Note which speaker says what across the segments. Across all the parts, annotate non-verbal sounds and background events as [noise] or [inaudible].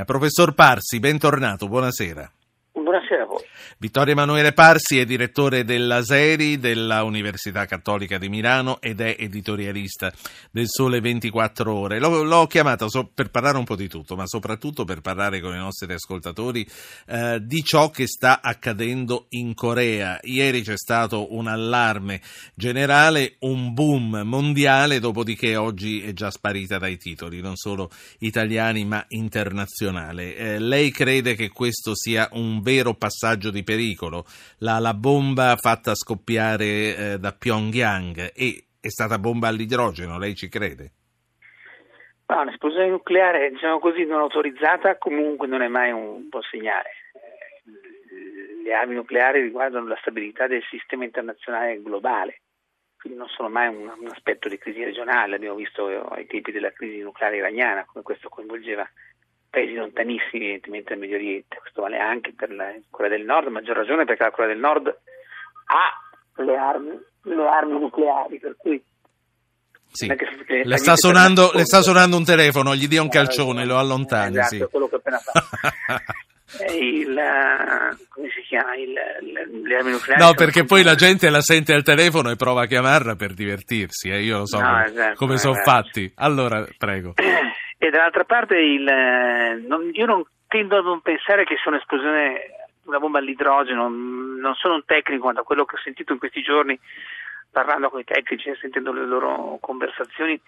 Speaker 1: linea. Professor Parsi, bentornato, buonasera.
Speaker 2: Buonasera a voi.
Speaker 1: Vittorio Emanuele Parsi è direttore dell'Aseri della Università Cattolica di Milano ed è editorialista del Sole 24 Ore. L'ho, l'ho chiamato so, per parlare un po' di tutto, ma soprattutto per parlare con i nostri ascoltatori eh, di ciò che sta accadendo in Corea. Ieri c'è stato un allarme generale, un boom mondiale, dopodiché oggi è già sparita dai titoli, non solo italiani ma internazionali. Eh, lei crede che questo sia un vero passaggio di pericolo, la, la bomba fatta scoppiare eh, da Pyongyang e è stata bomba all'idrogeno, lei ci crede?
Speaker 2: No, un'esplosione nucleare, diciamo così, non autorizzata comunque non è mai un buon segnale. Eh, le armi nucleari riguardano la stabilità del sistema internazionale globale, quindi non sono mai un, un aspetto di crisi regionale, l'abbiamo visto ai tempi della crisi nucleare iraniana, come questo coinvolgeva paesi lontanissimi, evidentemente del Medio Oriente. Questo vale anche per la Corea del Nord, a maggior ragione perché la Corea del Nord ha le armi, le armi nucleari, per cui
Speaker 1: sì. Le, le, sta suonando, le, sta suonando, un telefono, gli dia un calcione, lo allontani.
Speaker 2: Esatto,
Speaker 1: sì.
Speaker 2: quello che ho appena fatto. [laughs] il, come si chiama? Il, le armi nucleari.
Speaker 1: No, perché poi la gente la sente al telefono e prova a chiamarla per divertirsi, eh? io lo so no, come, esatto, come sono fatti. Allora, prego. [coughs]
Speaker 2: E dall'altra parte il, non, io non tendo a non pensare che sia un'esplosione, una bomba all'idrogeno, non sono un tecnico, ma da quello che ho sentito in questi giorni parlando con i tecnici e sentendo le loro conversazioni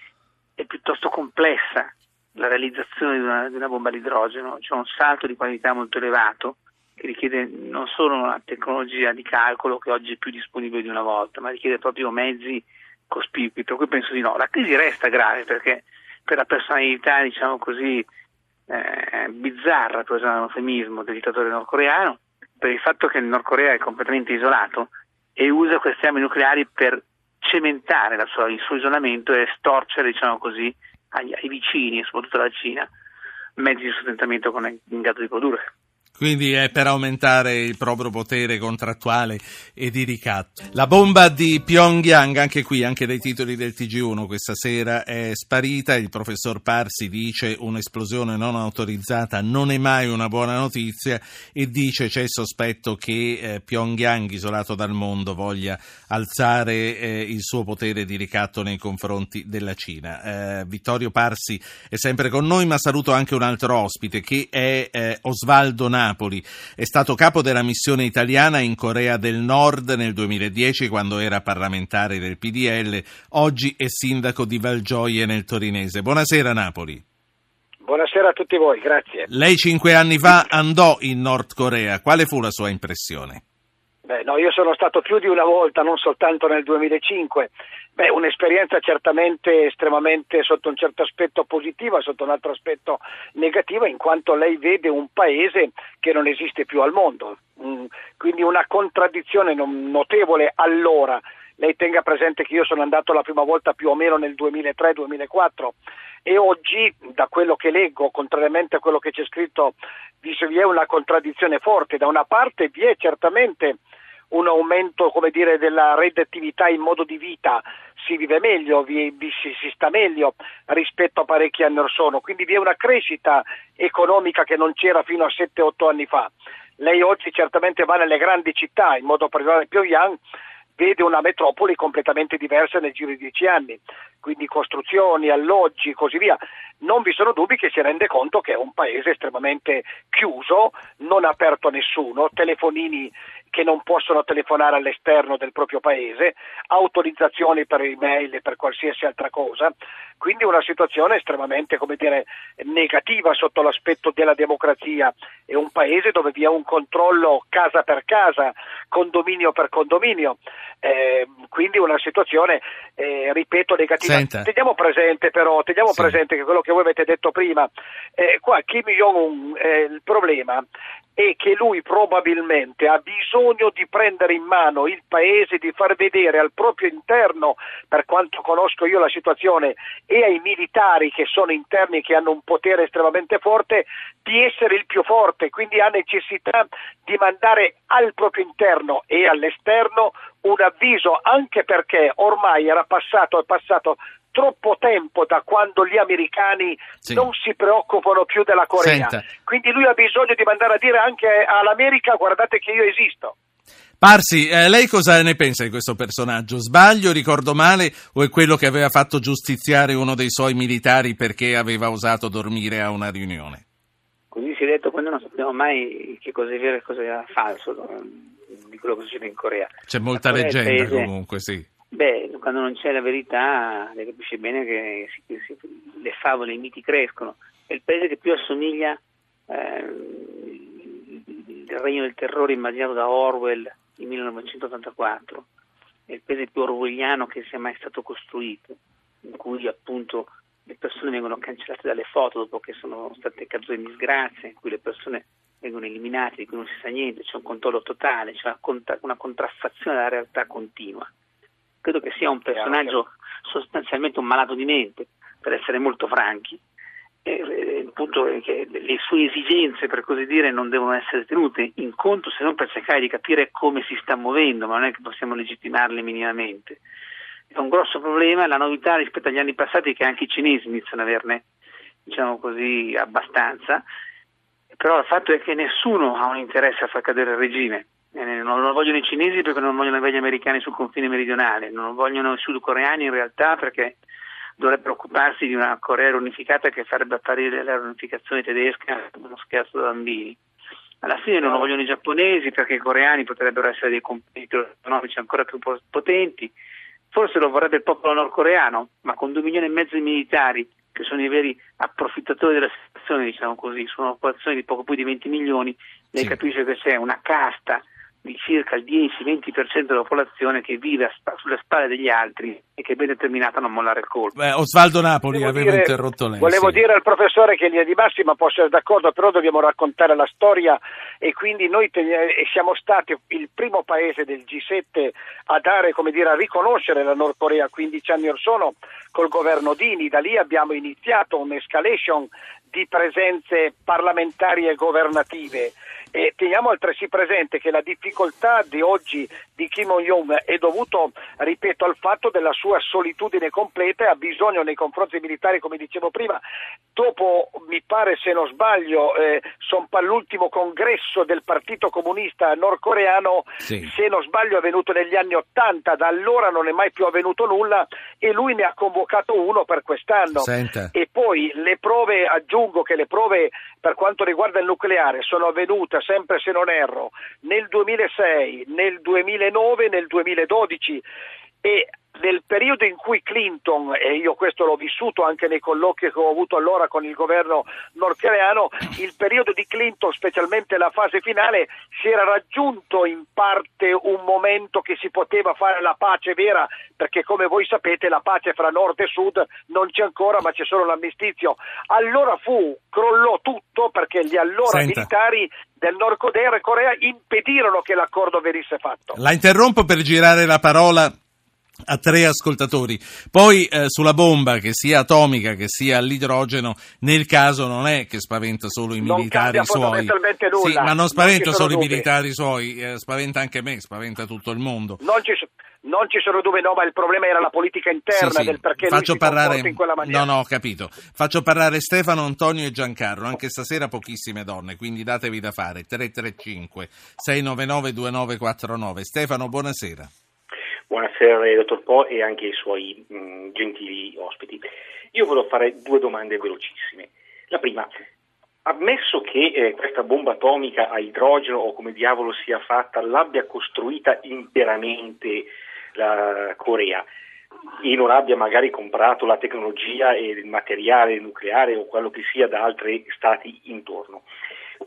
Speaker 2: è piuttosto complessa la realizzazione di una, di una bomba all'idrogeno, c'è un salto di qualità molto elevato che richiede non solo una tecnologia di calcolo che oggi è più disponibile di una volta, ma richiede proprio mezzi cospicui, per cui penso di no. La crisi resta grave perché per la personalità, diciamo così, eh, bizzarra, per usare un eufemismo, del dittatore nordcoreano, per il fatto che il Nord Corea è completamente isolato e usa queste armi nucleari per cementare sua, il suo isolamento e storcere, diciamo così, ai, ai vicini, soprattutto alla Cina, mezzi di sostentamento con in grado di produrre.
Speaker 1: Quindi è per aumentare il proprio potere contrattuale e di ricatto. La bomba di Pyongyang, anche qui, anche dai titoli del TG1 questa sera, è sparita. Il professor Parsi dice un'esplosione non autorizzata non è mai una buona notizia e dice c'è il sospetto che eh, Pyongyang, isolato dal mondo, voglia alzare eh, il suo potere di ricatto nei confronti della Cina. Eh, Vittorio Parsi è sempre con noi, ma saluto anche un altro ospite che è eh, Osvaldo Nani Napoli. È stato capo della missione italiana in Corea del Nord nel 2010 quando era parlamentare del PDL. Oggi è sindaco di Valgioie nel Torinese. Buonasera Napoli.
Speaker 3: Buonasera a tutti voi, grazie.
Speaker 1: Lei cinque anni fa andò in Nord Corea. Quale fu la sua impressione?
Speaker 3: Beh, no, io sono stato più di una volta, non soltanto nel 2005. Beh, un'esperienza certamente estremamente sotto un certo aspetto positiva, sotto un altro aspetto negativa, in quanto lei vede un paese che non esiste più al mondo. Mm, quindi una contraddizione notevole allora. Lei tenga presente che io sono andato la prima volta più o meno nel 2003-2004 e oggi, da quello che leggo, contrariamente a quello che c'è scritto, vi è una contraddizione forte. Da una parte vi è certamente un aumento come dire, della redditività in modo di vita, si vive meglio, vi, vi, si, si, sta meglio rispetto a parecchi anni or sono, quindi vi è una crescita economica che non c'era fino a 7-8 anni fa. Lei oggi certamente va nelle grandi città, in modo particolare Pyongyang, vede una metropoli completamente diversa nel giro di dieci anni, quindi costruzioni, alloggi e così via. Non vi sono dubbi che si rende conto che è un paese estremamente chiuso, non aperto a nessuno, telefonini che non possono telefonare all'esterno del proprio paese, autorizzazioni per email e per qualsiasi altra cosa, quindi una situazione estremamente dire, negativa sotto l'aspetto della democrazia. È un paese dove vi è un controllo casa per casa, condominio per condominio, eh, quindi una situazione, eh, ripeto, negativa. Senta. Teniamo presente però, teniamo sì. presente che quello che voi avete detto prima, eh, qua Kim Jong-un, eh, il problema è che lui probabilmente ha bisogno di prendere in mano il paese, di far vedere al proprio interno, per quanto conosco io la situazione, e ai militari che sono interni e che hanno un potere estremamente forte, di essere il più forte, quindi ha necessità di mandare al proprio interno e all'esterno un avviso, anche perché ormai era passato, è passato troppo tempo da quando gli americani sì. non si preoccupano più della Corea. Senta. Quindi lui ha bisogno di mandare a dire anche all'America guardate che io esisto.
Speaker 1: Parsi, eh, lei cosa ne pensa di questo personaggio? Sbaglio, ricordo male o è quello che aveva fatto giustiziare uno dei suoi militari perché aveva osato dormire a una riunione?
Speaker 2: Così si è detto quando non sappiamo mai che cosa è vero e cosa è falso di quello che succede in Corea.
Speaker 1: C'è molta leggenda paese, comunque, sì.
Speaker 2: Beh, quando non c'è la verità, si capisce bene che si, si, le favole, i miti crescono. È il paese che più assomiglia eh, il regno del terrore immaginato da Orwell di 1984, è il paese più orwelliano che sia mai stato costruito, in cui appunto le persone vengono cancellate dalle foto dopo che sono state causate di disgrazia, in cui le persone vengono eliminate, di cui non si sa niente, c'è un controllo totale, c'è una, contra- una contraffazione della realtà continua. Credo che sia un personaggio sostanzialmente un malato di mente, per essere molto franchi, eh, appunto, che le sue esigenze, per così dire, non devono essere tenute in conto se non per cercare di capire come si sta muovendo, ma non è che possiamo legittimarle minimamente. È un grosso problema, la novità rispetto agli anni passati è che anche i cinesi iniziano ad averne, diciamo così, abbastanza, però il fatto è che nessuno ha un interesse a far cadere il regime. Eh, non lo vogliono i cinesi perché non vogliono avere gli americani sul confine meridionale, non lo vogliono i sudcoreani in realtà perché dovrebbero occuparsi di una Corea unificata che farebbe apparire la unificazione tedesca uno scherzo da bambini. Alla fine non lo vogliono i giapponesi perché i coreani potrebbero essere dei competitor economici ancora più potenti. Forse lo vorrebbe il popolo nordcoreano, ma con due milioni e mezzo di militari, che sono i veri approfittatori della situazione, diciamo così, sono una popolazione di poco più di 20 milioni, lei sì. capisce che c'è una casta di circa il 10-20% della popolazione che vive sulle spalle degli altri e che è ben determinata a non mollare il colpo.
Speaker 1: Beh, Osvaldo Napoli volevo aveva dire, interrotto lei.
Speaker 3: Volevo
Speaker 1: sì.
Speaker 3: dire al professore che in linea di massima può essere d'accordo, però dobbiamo raccontare la storia e quindi noi te- siamo stati il primo paese del G7 a dare, come dire, a riconoscere la Nord Corea 15 anni or sono col governo Dini. Da lì abbiamo iniziato un'escalation di presenze parlamentari e governative e teniamo altresì presente che la difficoltà di oggi di Kim Jong-un è dovuto, ripeto, al fatto della sua solitudine completa e ha bisogno nei confronti militari, come dicevo prima, dopo, mi pare se non sbaglio, eh, l'ultimo congresso del Partito Comunista nordcoreano, sì. se non sbaglio è avvenuto negli anni Ottanta, da allora non è mai più avvenuto nulla e lui ne ha convocato uno per quest'anno.
Speaker 1: Senta.
Speaker 3: E poi le prove, aggiungo che le prove per quanto riguarda il nucleare sono avvenute sempre se non erro, nel 2006, nel 2009, nel 2012 e nel periodo in cui Clinton, e io questo l'ho vissuto anche nei colloqui che ho avuto allora con il governo nordcoreano, il periodo di Clinton, specialmente la fase finale, si era raggiunto in parte un momento che si poteva fare la pace vera, perché come voi sapete la pace fra nord e sud non c'è ancora, ma c'è solo l'armistizio. Allora fu, crollò tutto perché gli allora Senta. militari del Nord Corea impedirono che l'accordo venisse fatto.
Speaker 1: La interrompo per girare la parola a tre ascoltatori. Poi eh, sulla bomba, che sia atomica che sia all'idrogeno, nel caso non è che spaventa solo i militari suoi.
Speaker 3: Nulla.
Speaker 1: Sì, ma non spaventa non solo dubbi. i militari suoi, eh, spaventa anche me, spaventa tutto il mondo.
Speaker 3: Non ci, non ci sono dubbi, no, ma il problema era la politica interna sì, sì. del perché Faccio parlare... in quella maniera.
Speaker 1: No, no, ho capito. Faccio parlare Stefano, Antonio e Giancarlo, anche stasera pochissime donne, quindi datevi da fare. 335 699 2949. Stefano, buonasera.
Speaker 4: Buonasera dottor Po e anche ai suoi mh, mm, gentili ospiti. Io volevo fare due domande velocissime. La prima, ammesso che eh, questa bomba atomica a idrogeno o come diavolo sia fatta l'abbia costruita interamente la Corea e non abbia magari comprato la tecnologia e il materiale nucleare o quello che sia da altri stati intorno,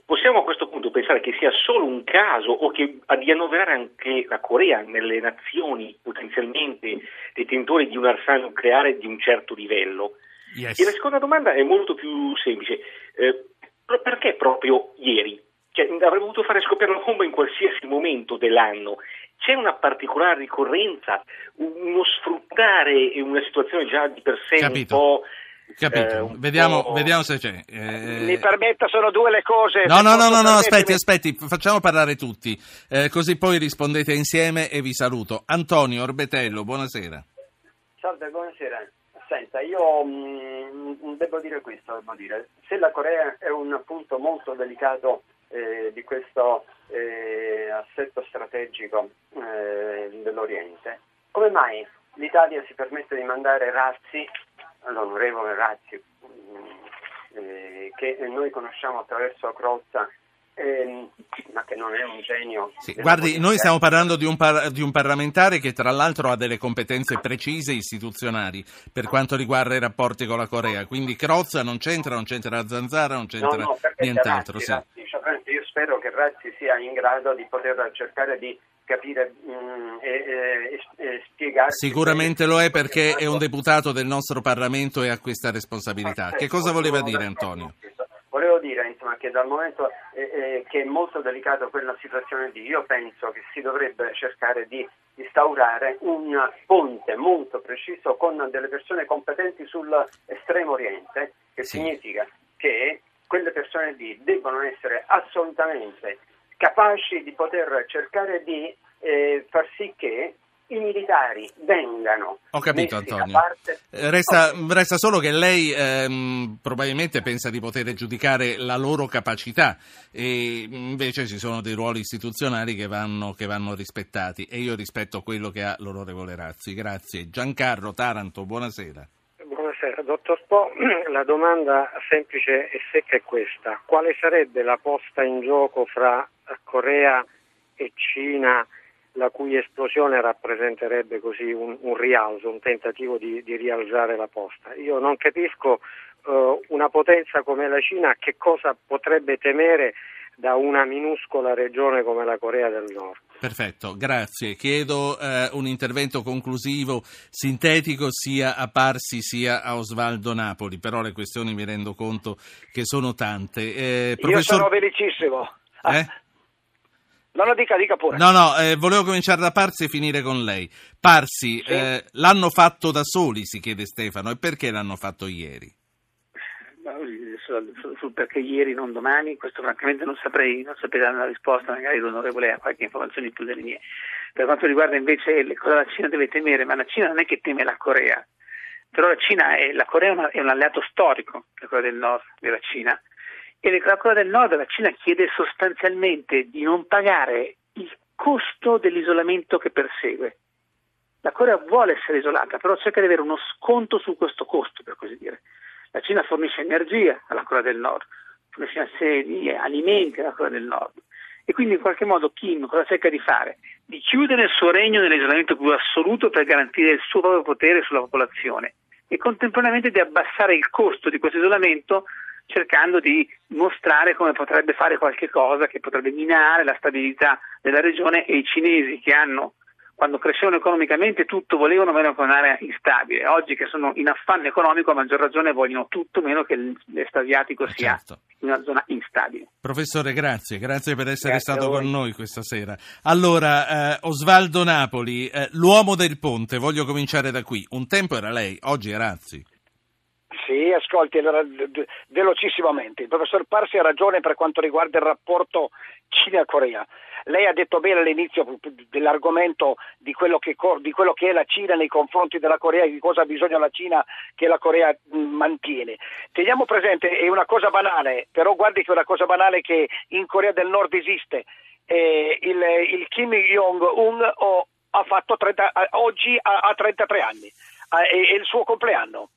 Speaker 4: possiamo a questo punto pensare che sia solo un caso o che a di annoverare anche la Corea nelle nazioni potenzialmente detentori di un arsenale nucleare di un certo livello? Yes. E la seconda domanda è molto più semplice. Eh, perché proprio ieri? Cioè, avremmo potuto fare scoppiare la bomba in qualsiasi momento dell'anno. C'è una particolare ricorrenza, uno sfruttare una situazione già di per sé
Speaker 1: Capito.
Speaker 4: un po'
Speaker 1: Capito, eh, vediamo, vediamo, se c'è. Eh...
Speaker 3: Mi permetta, sono due le cose.
Speaker 1: No, no, no, no, no, aspetti, aspetti, facciamo parlare tutti, eh, così poi rispondete insieme e vi saluto. Antonio Orbetello, buonasera.
Speaker 5: Salve, buonasera. Senta, io mh, mm, devo dire questo, devo dire. se la Corea è un punto molto delicato eh, di questo eh, assetto strategico eh, dell'Oriente, come mai l'Italia si permette di mandare Razzi, l'onorevole Razzi, mm, eh, che noi conosciamo attraverso Crozza eh, ma che non è un genio.
Speaker 1: Sì, guardi, noi stiamo parlando di un, par- di un, parlamentare che tra l'altro ha delle competenze precise istituzionali per quanto riguarda i rapporti con la Corea, quindi Crozza non c'entra, non c'entra la Zanzara, non c'entra no, no, nient'altro.
Speaker 5: Razzi, sì. Razzi, cioè, che Razzi sia in grado di poter cercare di capire mh, mm, e, e, e spiegare.
Speaker 1: Sicuramente lo è perché è un deputato del nostro Parlamento e ha questa responsabilità. Che cosa voleva dire Antonio?
Speaker 5: Volevo dire insomma, che dal momento eh, eh, che è molto delicato quella situazione lì, io penso che si dovrebbe cercare di instaurare un ponte molto preciso con delle persone competenti sull'estremo oriente, che sì. significa che quelle persone lì debbono essere assolutamente capaci di poter cercare di eh, far sì che i militari vengano.
Speaker 1: Ho capito Antonio. Eh, resta, resta, solo che lei ehm, probabilmente pensa di poter giudicare la loro capacità e invece ci sono dei ruoli istituzionali che vanno, che vanno rispettati e io rispetto quello che ha l'onorevole Razzi. Grazie. Giancarlo Taranto, buonasera.
Speaker 6: Buonasera, dottor Po. [clears throat] La domanda semplice e secca è questa. Quale sarebbe la posta in gioco fra Corea e Cina? la cui esplosione rappresenterebbe così un, un rialzo, un tentativo di, di, rialzare la posta. Io non capisco uh, una potenza come la Cina che cosa potrebbe temere da una minuscola regione come la Corea del Nord.
Speaker 1: Perfetto, grazie. Chiedo eh, un intervento conclusivo, sintetico, sia a Parsi sia a Osvaldo Napoli, però le questioni mi rendo conto che sono tante.
Speaker 3: Eh, professor... Io sono felicissimo. Eh? No, no, dica, dica pure.
Speaker 1: No, no, eh, volevo cominciare da Parsi e finire con lei. Parsi, sì. eh, l'hanno fatto da soli, si chiede Stefano, e perché l'hanno fatto ieri?
Speaker 2: Sul, sul perché ieri, non domani, questo francamente non saprei, non saprei dare una risposta, magari l'onorevole ha qualche informazione in più delle mie. Per quanto riguarda invece cosa la Cina deve temere, ma la Cina non è che teme la Corea, però la Cina è, la Corea è un alleato storico, la Corea del Nord della Cina, e la Corea del Nord, la Cina chiede sostanzialmente di non pagare il costo dell'isolamento che persegue. La Corea vuole essere isolata, però cerca di avere uno sconto su questo costo, per così dire. La Cina fornisce energia alla Corea del Nord, fornisce una serie di alimenti alla Corea del Nord. E quindi in qualche modo Kim cosa cerca di fare? Di chiudere il suo regno nell'isolamento più assoluto per garantire il suo proprio potere sulla popolazione e contemporaneamente di abbassare il costo di questo isolamento cercando di mostrare come potrebbe fare qualche cosa che potrebbe minare la stabilità della regione e i cinesi che hanno quando crescevano economicamente tutto volevano meno che un'area instabile. Oggi che sono in affanno economico a maggior ragione vogliono tutto meno che l'est asiatico sia certo. in una zona instabile.
Speaker 1: Professore, grazie, grazie per essere grazie stato con noi questa sera. Allora, eh, Osvaldo Napoli, eh, l'uomo del ponte, voglio cominciare da qui. Un tempo era lei, oggi è Razzi.
Speaker 3: Sì, ascolti, allora, velocissimamente. Il professor Parsi ha ragione per quanto riguarda il rapporto Cina-Corea. Lei ha detto bene all'inizio dell'argomento di quello, che, di quello, che, è la Cina nei confronti della Corea, di cosa ha bisogno la Cina che la Corea mantiene. Teniamo presente, è una cosa banale, però guardi che è una cosa banale che in Corea del Nord esiste. Eh, il, il, Kim Jong-un ha fatto 30, oggi ha, ha 33 anni, è, è il suo compleanno e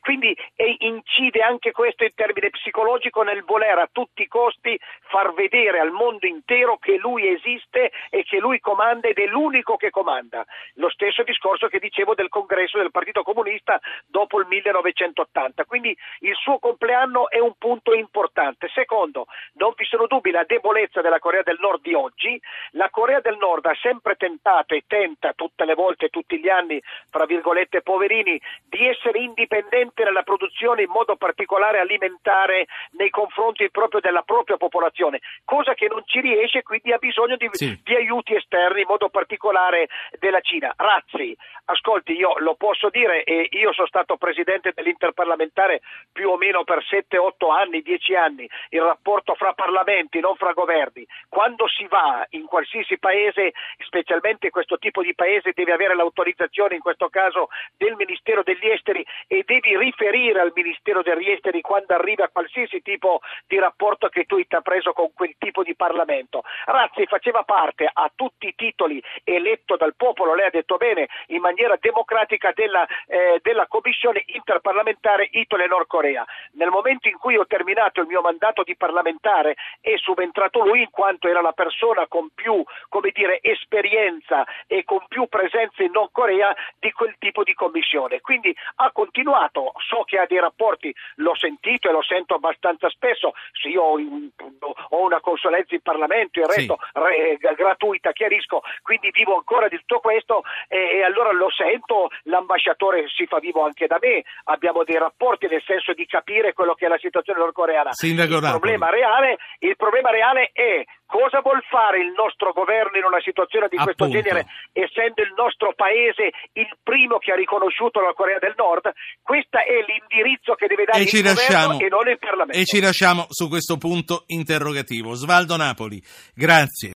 Speaker 3: quindi incide anche questo in termine psicologico nel voler a tutti i costi far vedere al mondo intero che lui esiste e che lui comanda ed è l'unico che comanda. Lo stesso discorso che dicevo del congresso del Partito Comunista dopo il 1980. Quindi il suo compleanno è un punto importante. Secondo, non vi sono dubbi la debolezza della Corea del Nord di oggi. La Corea del Nord ha sempre tentato e tenta tutte le volte, tutti gli anni, fra virgolette, poverini, di essere indipendente dipendente nella produzione in modo particolare alimentare nei confronti proprio della propria popolazione, cosa che non ci riesce, quindi ha bisogno di, sì. di aiuti esterni, in modo particolare della Cina. Razzi, ascolti, io lo posso dire e io sono stato presidente dell'interparlamentare più o meno per 7-8 anni, 10 anni, il rapporto fra parlamenti, non fra governi. Quando si va in qualsiasi paese, specialmente questo tipo di paese, deve avere l'autorizzazione, in questo caso, del Ministero degli Esteri e devi riferire al Ministero degli Esteri quando arriva qualsiasi tipo di rapporto che tu hai preso con quel tipo di Parlamento. Razzi faceva parte a tutti i titoli eletto dal popolo, lei ha detto bene, in maniera democratica della, eh, della Commissione interparlamentare Italia-Nord Corea. Nel momento in cui ho terminato il mio mandato di parlamentare è subentrato lui in quanto era la persona con più dire, esperienza e con più presenza in Nord Corea di quel tipo di commissione. Quindi ha continuato, so che ha dei rapporti, l'ho sentito e lo sento abbastanza spesso, se io ho una consulenza in Parlamento, il resto sì. re, gratuita, chiarisco, quindi vivo ancora di tutto questo e, e allora lo sento, l'ambasciatore si fa vivo anche da me, abbiamo dei rapporti nel senso di capire quello che è la situazione nordcoreana.
Speaker 1: Il
Speaker 3: problema, reale, il problema reale è cosa vuol fare il nostro governo in una situazione di questo genere, essendo il nostro paese il primo che ha riconosciuto la Corea del Nord? Questo è l'indirizzo che deve dare e il lasciamo, e non il Parlamento.
Speaker 1: E ci lasciamo su questo punto interrogativo. Svaldo Napoli, grazie.